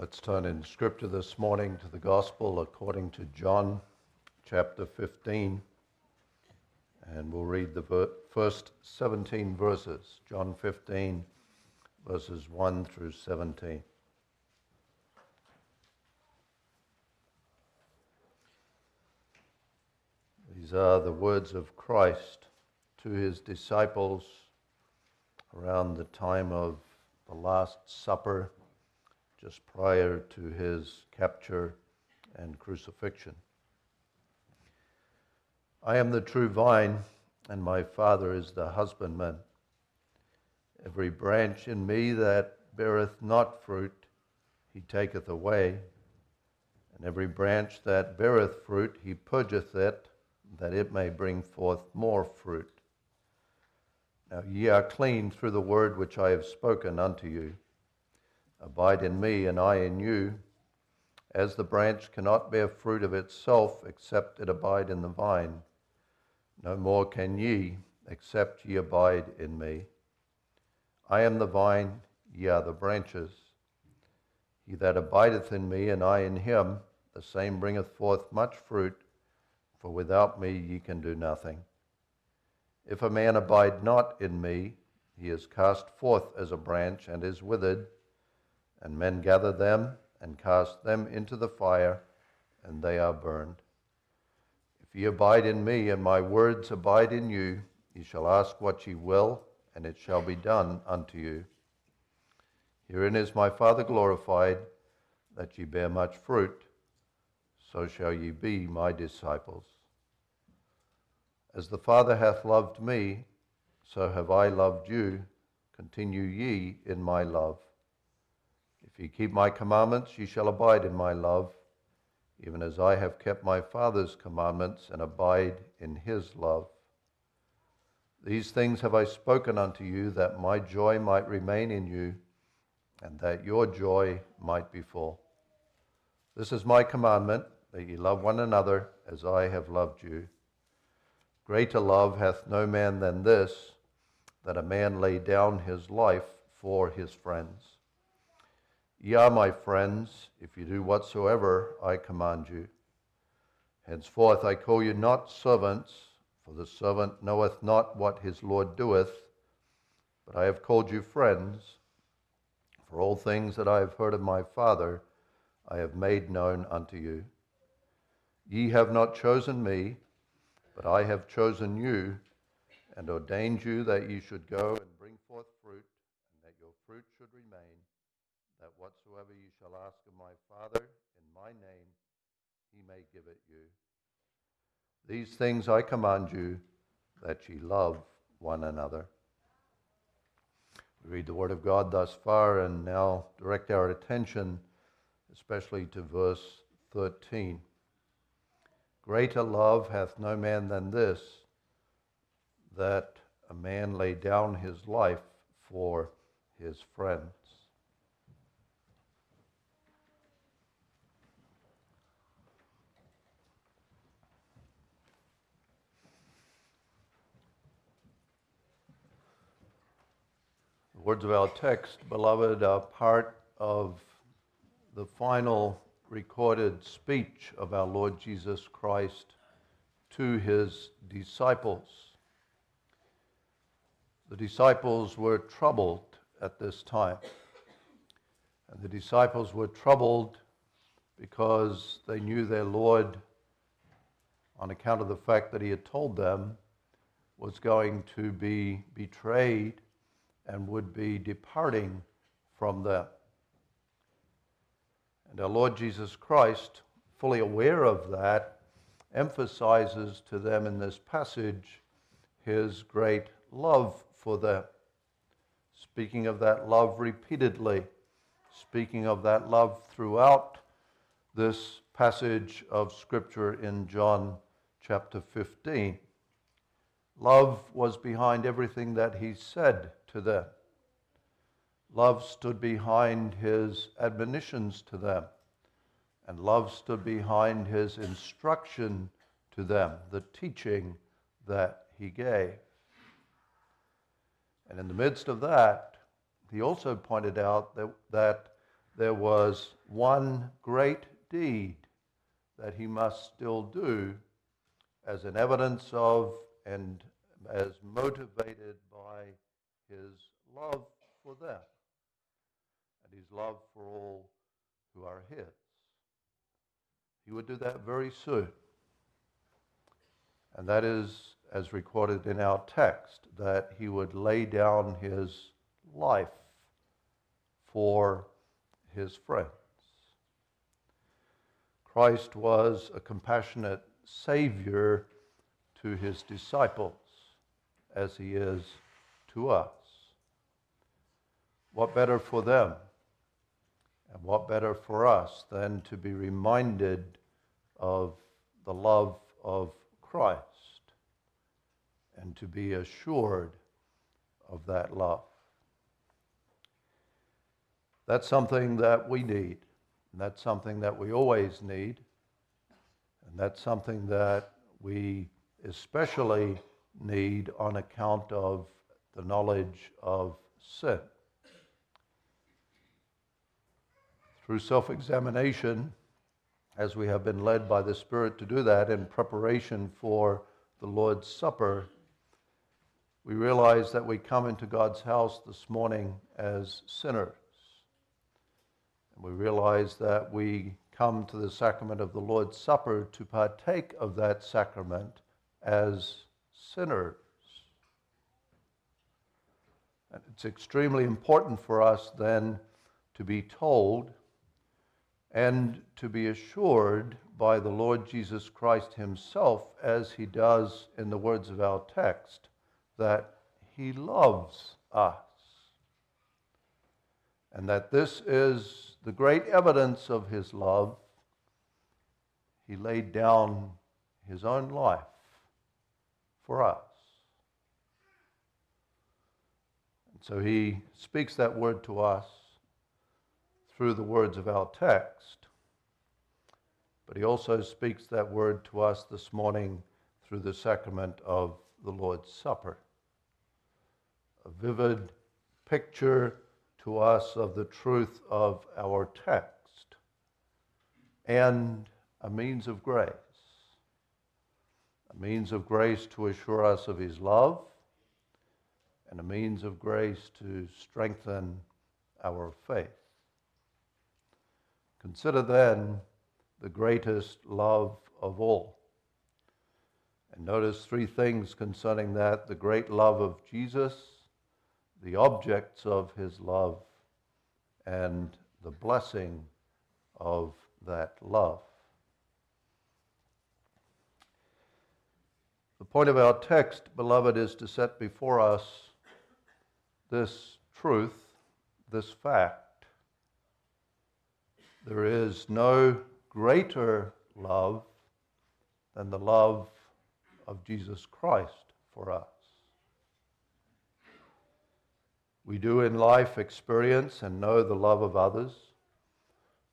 Let's turn in Scripture this morning to the Gospel according to John chapter 15. And we'll read the ver- first 17 verses. John 15, verses 1 through 17. These are the words of Christ to his disciples around the time of the Last Supper just prior to his capture and crucifixion. I am the true vine, and my Father is the husbandman. Every branch in me that beareth not fruit, he taketh away, and every branch that beareth fruit, he purgeth it, that it may bring forth more fruit. Now ye are clean through the word which I have spoken unto you. Abide in me, and I in you. As the branch cannot bear fruit of itself except it abide in the vine, no more can ye except ye abide in me. I am the vine, ye are the branches. He that abideth in me, and I in him, the same bringeth forth much fruit, for without me ye can do nothing. If a man abide not in me, he is cast forth as a branch and is withered and men gather them and cast them into the fire, and they are burned. If ye abide in me, and my words abide in you, ye shall ask what ye will, and it shall be done unto you. Herein is my Father glorified, that ye bear much fruit, so shall ye be my disciples. As the Father hath loved me, so have I loved you. Continue ye in my love. If ye keep my commandments, ye shall abide in my love, even as I have kept my Father's commandments and abide in his love. These things have I spoken unto you, that my joy might remain in you, and that your joy might be full. This is my commandment, that ye love one another as I have loved you. Greater love hath no man than this, that a man lay down his life for his friends. Ye are my friends, if you do whatsoever I command you. Henceforth I call you not servants, for the servant knoweth not what his Lord doeth, but I have called you friends. For all things that I have heard of my Father, I have made known unto you. Ye have not chosen me, but I have chosen you, and ordained you that ye should go and bring forth fruit, and that your fruit should remain that whatsoever you shall ask of my Father in my name, he may give it you. These things I command you, that ye love one another. We read the Word of God thus far and now direct our attention especially to verse 13. Greater love hath no man than this, that a man lay down his life for his friends. Words of our text, beloved, are part of the final recorded speech of our Lord Jesus Christ to his disciples. The disciples were troubled at this time. And the disciples were troubled because they knew their Lord, on account of the fact that he had told them, was going to be betrayed and would be departing from them. And our Lord Jesus Christ, fully aware of that, emphasizes to them in this passage his great love for them. Speaking of that love repeatedly, speaking of that love throughout this passage of Scripture in John chapter 15. Love was behind everything that he said to them. Love stood behind his admonitions to them, and love stood behind his instruction to them, the teaching that he gave. And in the midst of that, he also pointed out that, that there was one great deed that he must still do as an evidence of and as motivated by his love for them and his love for all who are his. He would do that very soon. And that is, as recorded in our text, that he would lay down his life for his friends. Christ was a compassionate Savior to his disciples as he is to us. What better for them and what better for us than to be reminded of the love of Christ and to be assured of that love? That's something that we need, and that's something that we always need, and that's something that we especially need on account of the knowledge of sin. Through self examination, as we have been led by the Spirit to do that in preparation for the Lord's Supper, we realize that we come into God's house this morning as sinners. And we realize that we come to the sacrament of the Lord's Supper to partake of that sacrament as sinners. It's extremely important for us then to be told and to be assured by the Lord Jesus Christ Himself, as He does in the words of our text, that He loves us. And that this is the great evidence of His love. He laid down His own life for us. So He speaks that word to us through the words of our text, but he also speaks that word to us this morning through the sacrament of the Lord's Supper. A vivid picture to us of the truth of our text and a means of grace. A means of grace to assure us of his love and a means of grace to strengthen our faith. Consider then the greatest love of all. And notice three things concerning that the great love of Jesus, the objects of his love, and the blessing of that love. The point of our text, beloved, is to set before us this truth, this fact there is no greater love than the love of Jesus Christ for us. We do in life experience and know the love of others,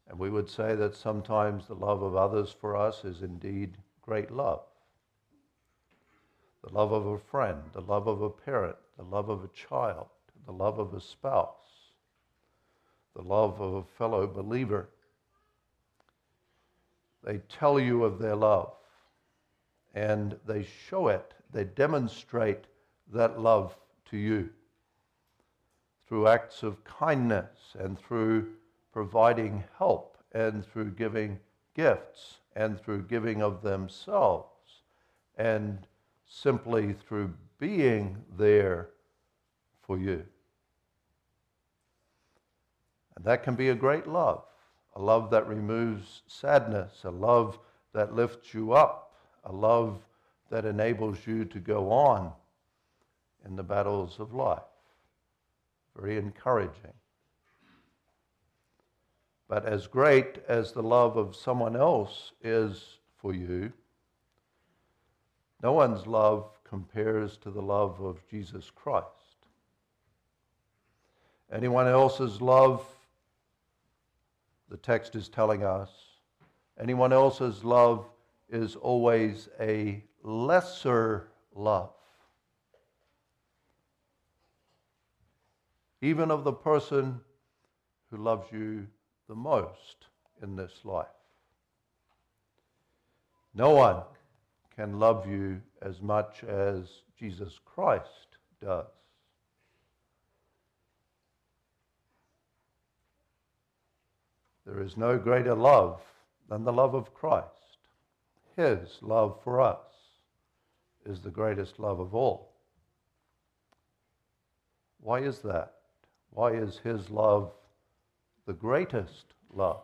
and we would say that sometimes the love of others for us is indeed great love. The love of a friend, the love of a parent, the love of a child, the love of a spouse, the love of a fellow believer they tell you of their love and they show it, they demonstrate that love to you through acts of kindness and through providing help and through giving gifts and through giving of themselves and simply through being there for you. And that can be a great love a love that removes sadness, a love that lifts you up, a love that enables you to go on in the battles of life. Very encouraging. But as great as the love of someone else is for you, no one's love compares to the love of Jesus Christ. Anyone else's love the text is telling us. Anyone else's love is always a lesser love. Even of the person who loves you the most in this life. No one can love you as much as Jesus Christ does. There is no greater love than the love of Christ. His love for us is the greatest love of all. Why is that? Why is His love the greatest love?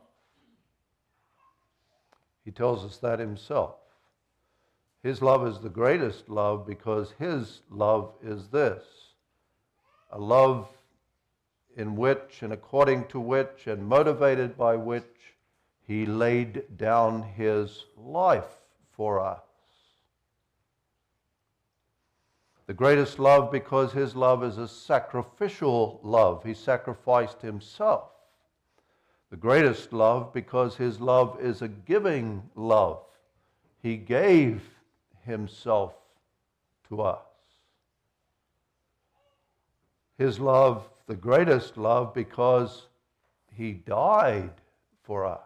He tells us that Himself. His love is the greatest love because His love is this a love in which and according to which and motivated by which He laid down His life for us. The greatest love because His love is a sacrificial love. He sacrificed Himself. The greatest love because His love is a giving love. He gave himself to us. His love, the greatest love, because he died for us.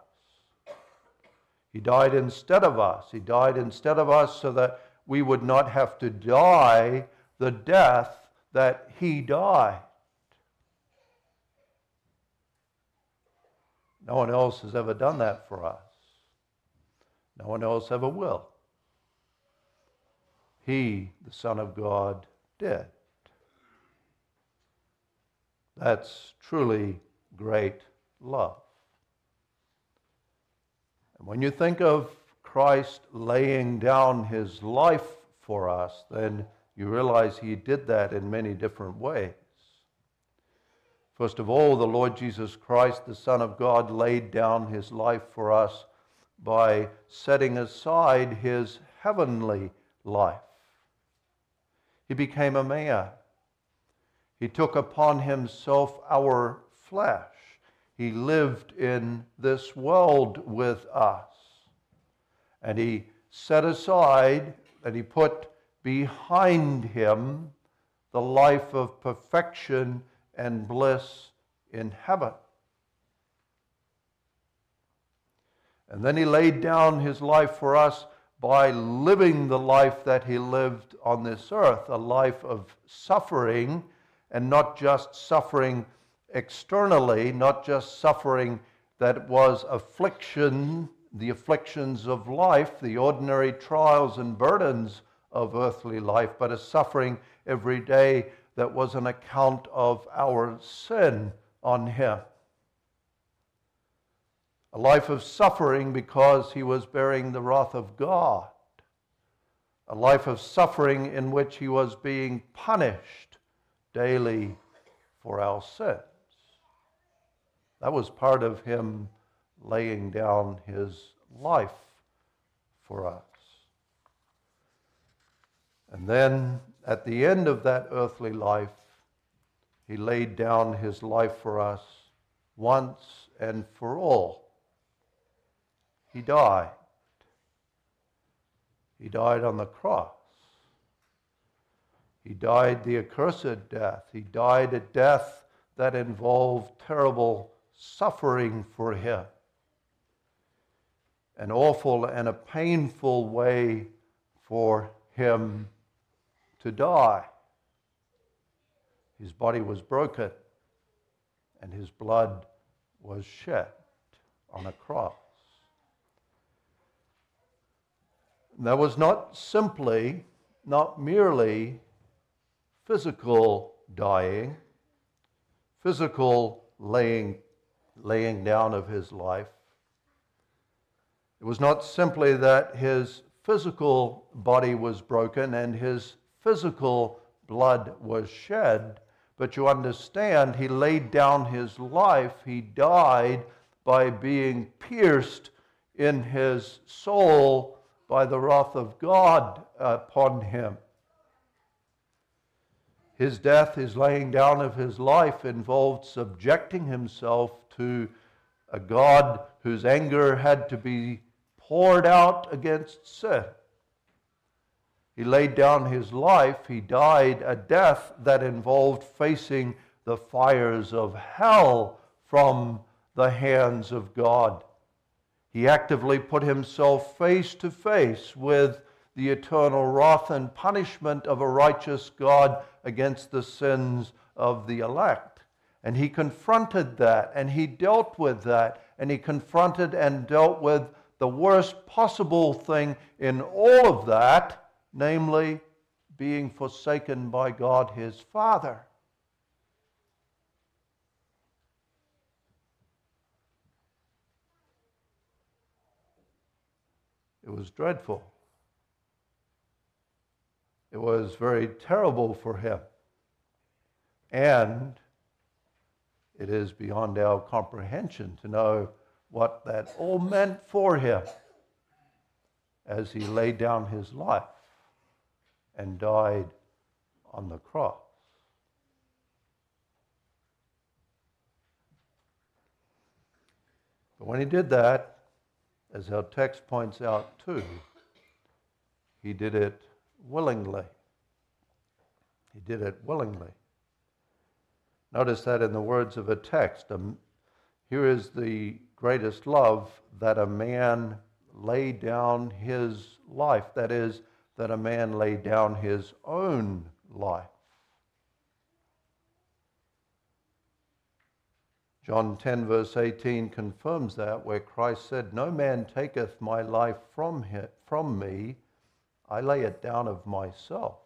He died instead of us. He died instead of us so that we would not have to die the death that he died. No one else has ever done that for us. No one else ever will he, the Son of God, did. That's truly great love. And when you think of Christ laying down his life for us, then you realize he did that in many different ways. First of all, the Lord Jesus Christ, the Son of God, laid down his life for us by setting aside his heavenly life. He became a man. He took upon himself our flesh. He lived in this world with us. And he set aside and he put behind him the life of perfection and bliss in heaven. And then he laid down his life for us by living the life that he lived on this earth, a life of suffering, and not just suffering externally, not just suffering that was affliction, the afflictions of life, the ordinary trials and burdens of earthly life, but a suffering every day that was an account of our sin on him. A life of suffering because he was bearing the wrath of God, a life of suffering in which he was being punished daily for our sins. That was part of him laying down his life for us. And then at the end of that earthly life, he laid down his life for us once and for all he died. He died on the cross. He died the accursed death. He died a death that involved terrible suffering for him. An awful and a painful way for him to die. His body was broken and his blood was shed on a cross. That was not simply, not merely physical dying, physical laying, laying down of his life. It was not simply that his physical body was broken and his physical blood was shed, but you understand he laid down his life, he died by being pierced in his soul by the wrath of God upon him. His death, his laying down of his life, involved subjecting himself to a God whose anger had to be poured out against sin. He laid down his life, he died a death that involved facing the fires of hell from the hands of God. He actively put himself face to face with the eternal wrath and punishment of a righteous God against the sins of the elect. And he confronted that and he dealt with that and he confronted and dealt with the worst possible thing in all of that, namely being forsaken by God his Father. It was dreadful. It was very terrible for him. And it is beyond our comprehension to know what that all meant for him as he laid down his life and died on the cross. But when he did that, as our text points out too, he did it willingly. He did it willingly. Notice that in the words of a text. Um, here is the greatest love that a man lay down his life. That is, that a man lay down his own life. John 10, verse 18 confirms that, where Christ said, No man taketh my life from, him, from me, I lay it down of myself.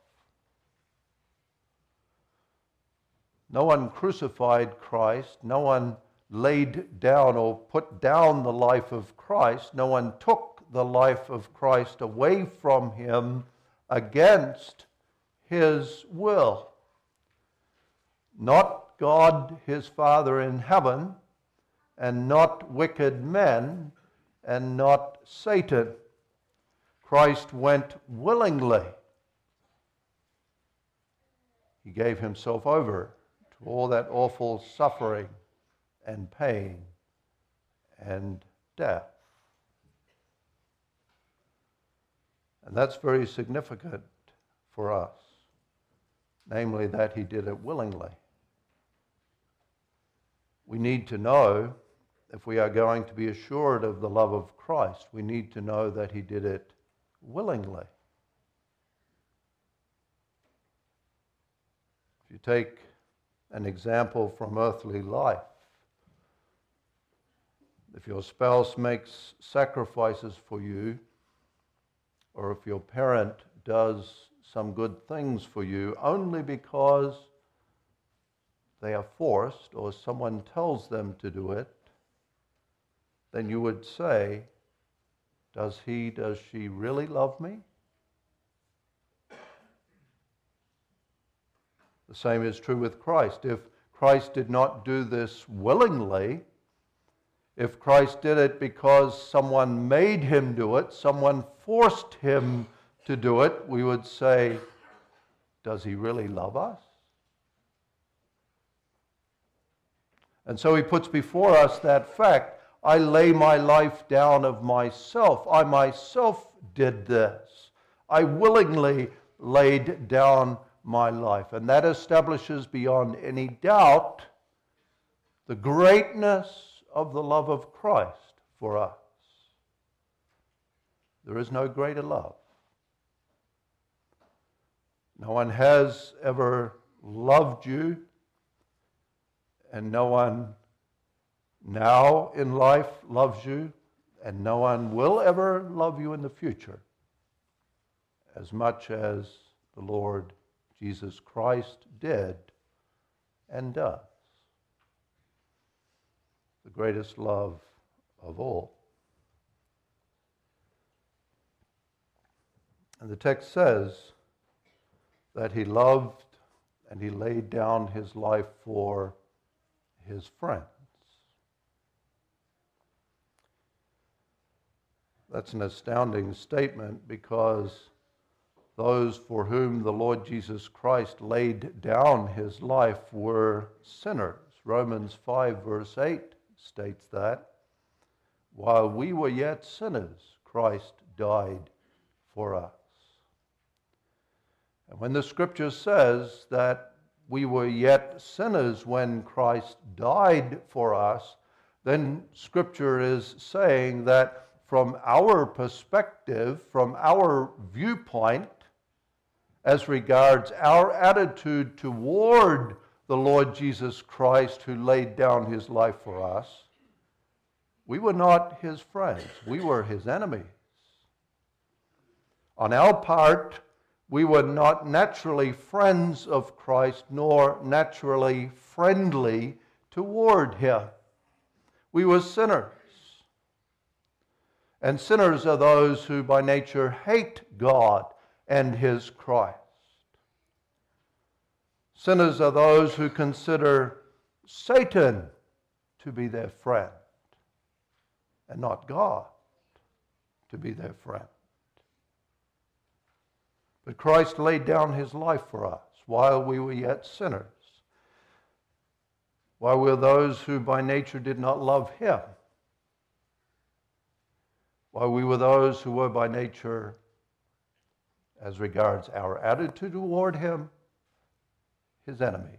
No one crucified Christ. No one laid down or put down the life of Christ. No one took the life of Christ away from him against his will. Not God, his Father in heaven, and not wicked men, and not Satan. Christ went willingly. He gave himself over to all that awful suffering and pain and death. And that's very significant for us, namely that he did it willingly. We need to know, if we are going to be assured of the love of Christ, we need to know that he did it willingly. If you take an example from earthly life, if your spouse makes sacrifices for you, or if your parent does some good things for you only because they are forced or someone tells them to do it, then you would say, Does he, does she really love me? The same is true with Christ. If Christ did not do this willingly, if Christ did it because someone made him do it, someone forced him to do it, we would say, Does he really love us? And so he puts before us that fact I lay my life down of myself. I myself did this. I willingly laid down my life. And that establishes beyond any doubt the greatness of the love of Christ for us. There is no greater love. No one has ever loved you, and no one now in life loves you, and no one will ever love you in the future as much as the Lord Jesus Christ did and does the greatest love of all. And the text says that he loved and he laid down his life for his friends. That's an astounding statement because those for whom the Lord Jesus Christ laid down his life were sinners. Romans 5, verse 8 states that. While we were yet sinners, Christ died for us. And when the scripture says that we were yet sinners when Christ died for us, then Scripture is saying that from our perspective, from our viewpoint, as regards our attitude toward the Lord Jesus Christ who laid down his life for us, we were not his friends, we were his enemies. On our part, we were not naturally friends of Christ nor naturally friendly toward him. We were sinners. And sinners are those who by nature hate God and his Christ. Sinners are those who consider Satan to be their friend and not God to be their friend. But Christ laid down his life for us while we were yet sinners, while we were those who by nature did not love him, while we were those who were by nature as regards our attitude toward him, his enemies.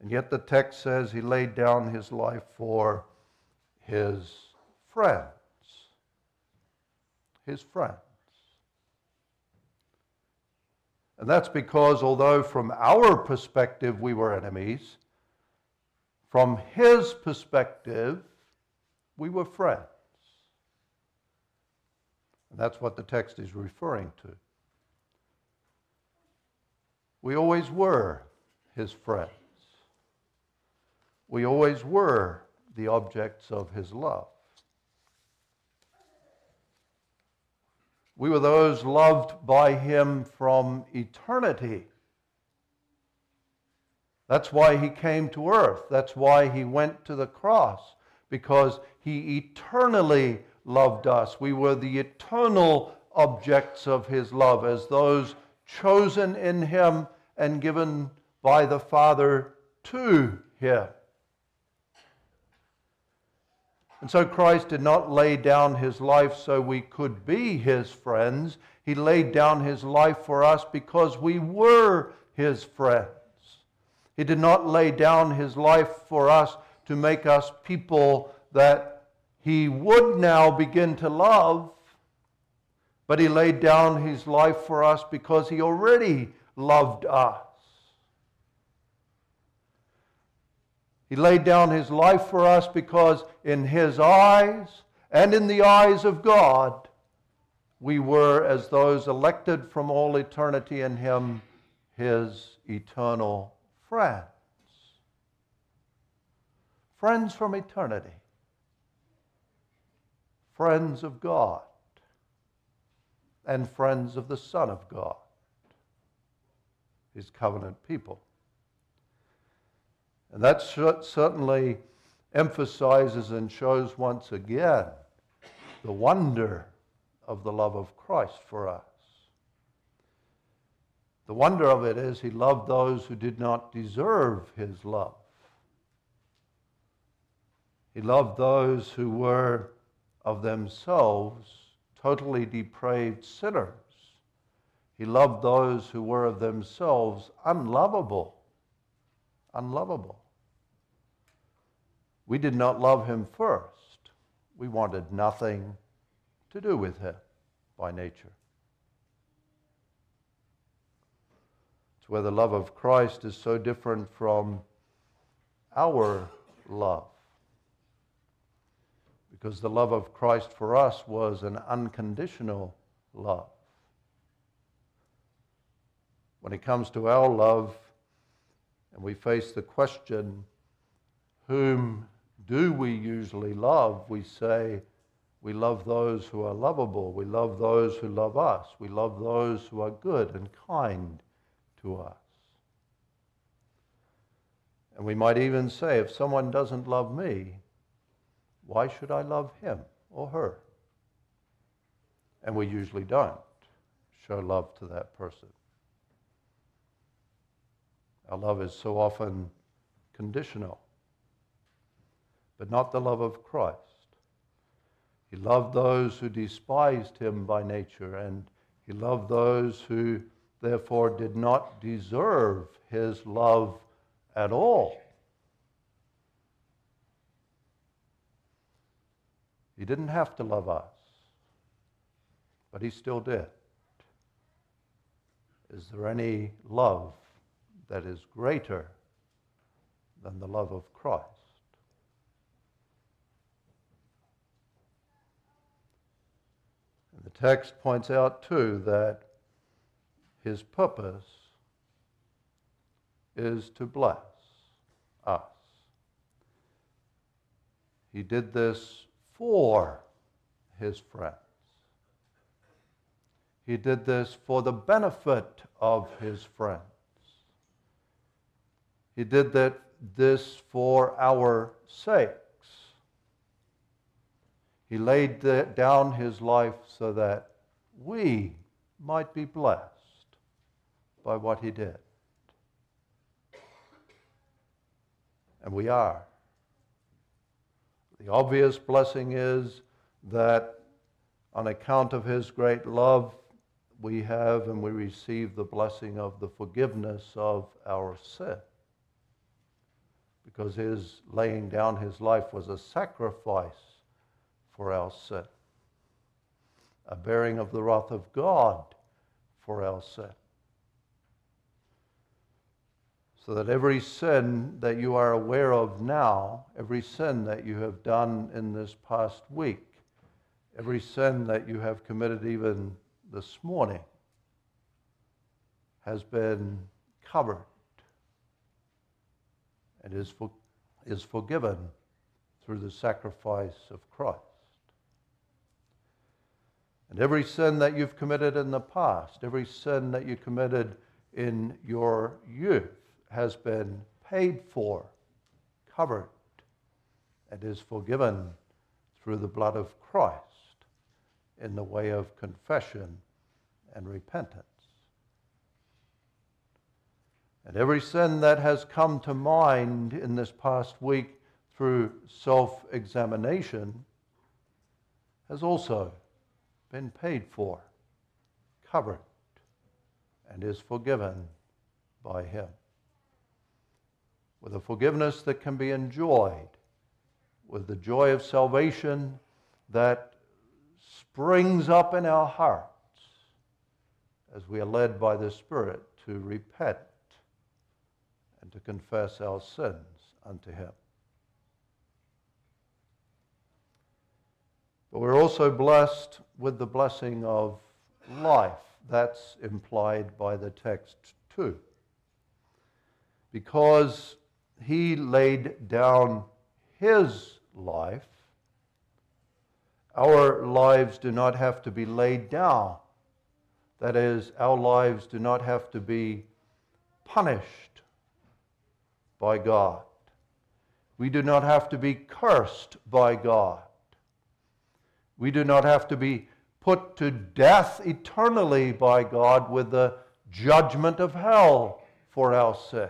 And yet the text says he laid down his life for his friends. His friends. And that's because, although from our perspective we were enemies, from his perspective we were friends. And that's what the text is referring to. We always were his friends. We always were the objects of his love. We were those loved by him from eternity. That's why he came to earth. That's why he went to the cross, because he eternally loved us. We were the eternal objects of his love, as those chosen in him and given by the Father to him. And so Christ did not lay down his life so we could be his friends. He laid down his life for us because we were his friends. He did not lay down his life for us to make us people that he would now begin to love, but he laid down his life for us because he already loved us. He laid down his life for us because in his eyes and in the eyes of God, we were as those elected from all eternity in him, his eternal friends. Friends from eternity friends of God and friends of the Son of God, his covenant people. And that certainly emphasizes and shows once again the wonder of the love of Christ for us. The wonder of it is he loved those who did not deserve his love. He loved those who were of themselves totally depraved sinners. He loved those who were of themselves unlovable. Unlovable. We did not love him first. We wanted nothing to do with him by nature. It's where the love of Christ is so different from our love because the love of Christ for us was an unconditional love. When it comes to our love, and we face the question, whom do we usually love? We say, we love those who are lovable. We love those who love us. We love those who are good and kind to us. And we might even say, if someone doesn't love me, why should I love him or her? And we usually don't show love to that person. Our love is so often conditional, but not the love of Christ. He loved those who despised him by nature, and he loved those who therefore did not deserve his love at all. He didn't have to love us, but he still did. Is there any love that is greater than the love of Christ? And the text points out too that his purpose is to bless us. He did this for his friends. He did this for the benefit of his friends. He did that, this for our sakes. He laid down his life so that we might be blessed by what he did. And we are. The obvious blessing is that on account of his great love, we have and we receive the blessing of the forgiveness of our sin. Because his laying down his life was a sacrifice for our sin, a bearing of the wrath of God for our sin. So that every sin that you are aware of now, every sin that you have done in this past week, every sin that you have committed even this morning, has been covered and is, for, is forgiven through the sacrifice of Christ. And every sin that you've committed in the past, every sin that you committed in your youth, has been paid for, covered, and is forgiven through the blood of Christ in the way of confession and repentance. And every sin that has come to mind in this past week through self examination has also been paid for, covered, and is forgiven by Him with a forgiveness that can be enjoyed, with the joy of salvation that springs up in our hearts as we are led by the Spirit to repent and to confess our sins unto Him. But we're also blessed with the blessing of life. That's implied by the text too. Because he laid down his life. Our lives do not have to be laid down. That is, our lives do not have to be punished by God. We do not have to be cursed by God. We do not have to be put to death eternally by God with the judgment of hell for our sin.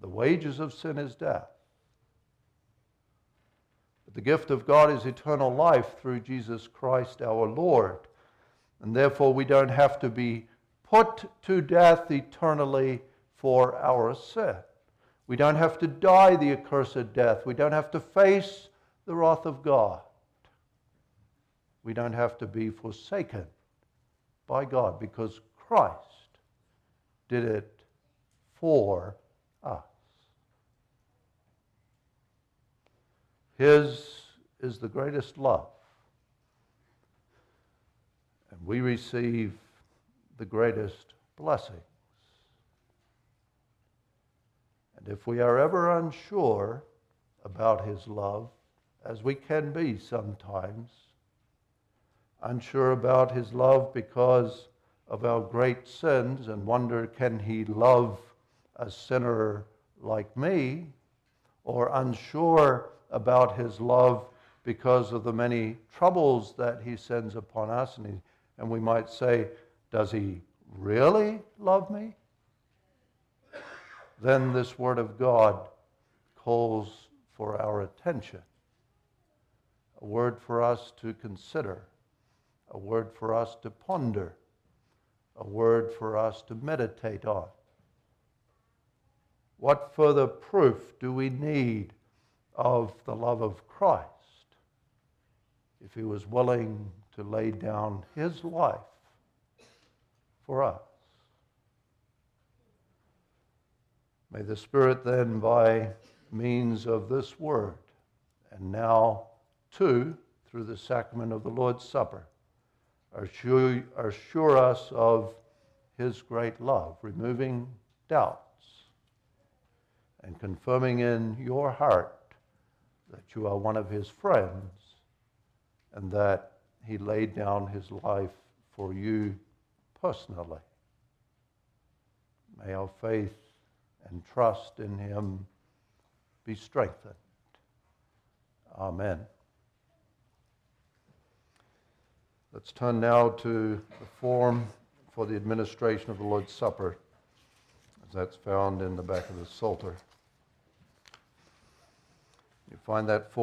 The wages of sin is death. But the gift of God is eternal life through Jesus Christ our Lord. And therefore, we don't have to be put to death eternally for our sin. We don't have to die the accursed death. We don't have to face the wrath of God. We don't have to be forsaken by God because Christ did it for us. His is the greatest love. And we receive the greatest blessings. And if we are ever unsure about His love, as we can be sometimes, unsure about His love because of our great sins and wonder, can He love a sinner like me? Or unsure about his love because of the many troubles that he sends upon us. And, he, and we might say, Does he really love me? Then this Word of God calls for our attention. A word for us to consider, a word for us to ponder, a word for us to meditate on. What further proof do we need of the love of Christ if he was willing to lay down his life for us. May the Spirit then, by means of this word, and now too through the sacrament of the Lord's Supper, assure, assure us of his great love, removing doubts and confirming in your heart that you are one of his friends and that he laid down his life for you personally. May our faith and trust in him be strengthened. Amen. Let's turn now to the form for the administration of the Lord's Supper, that's found in the back of the Psalter. You find that form.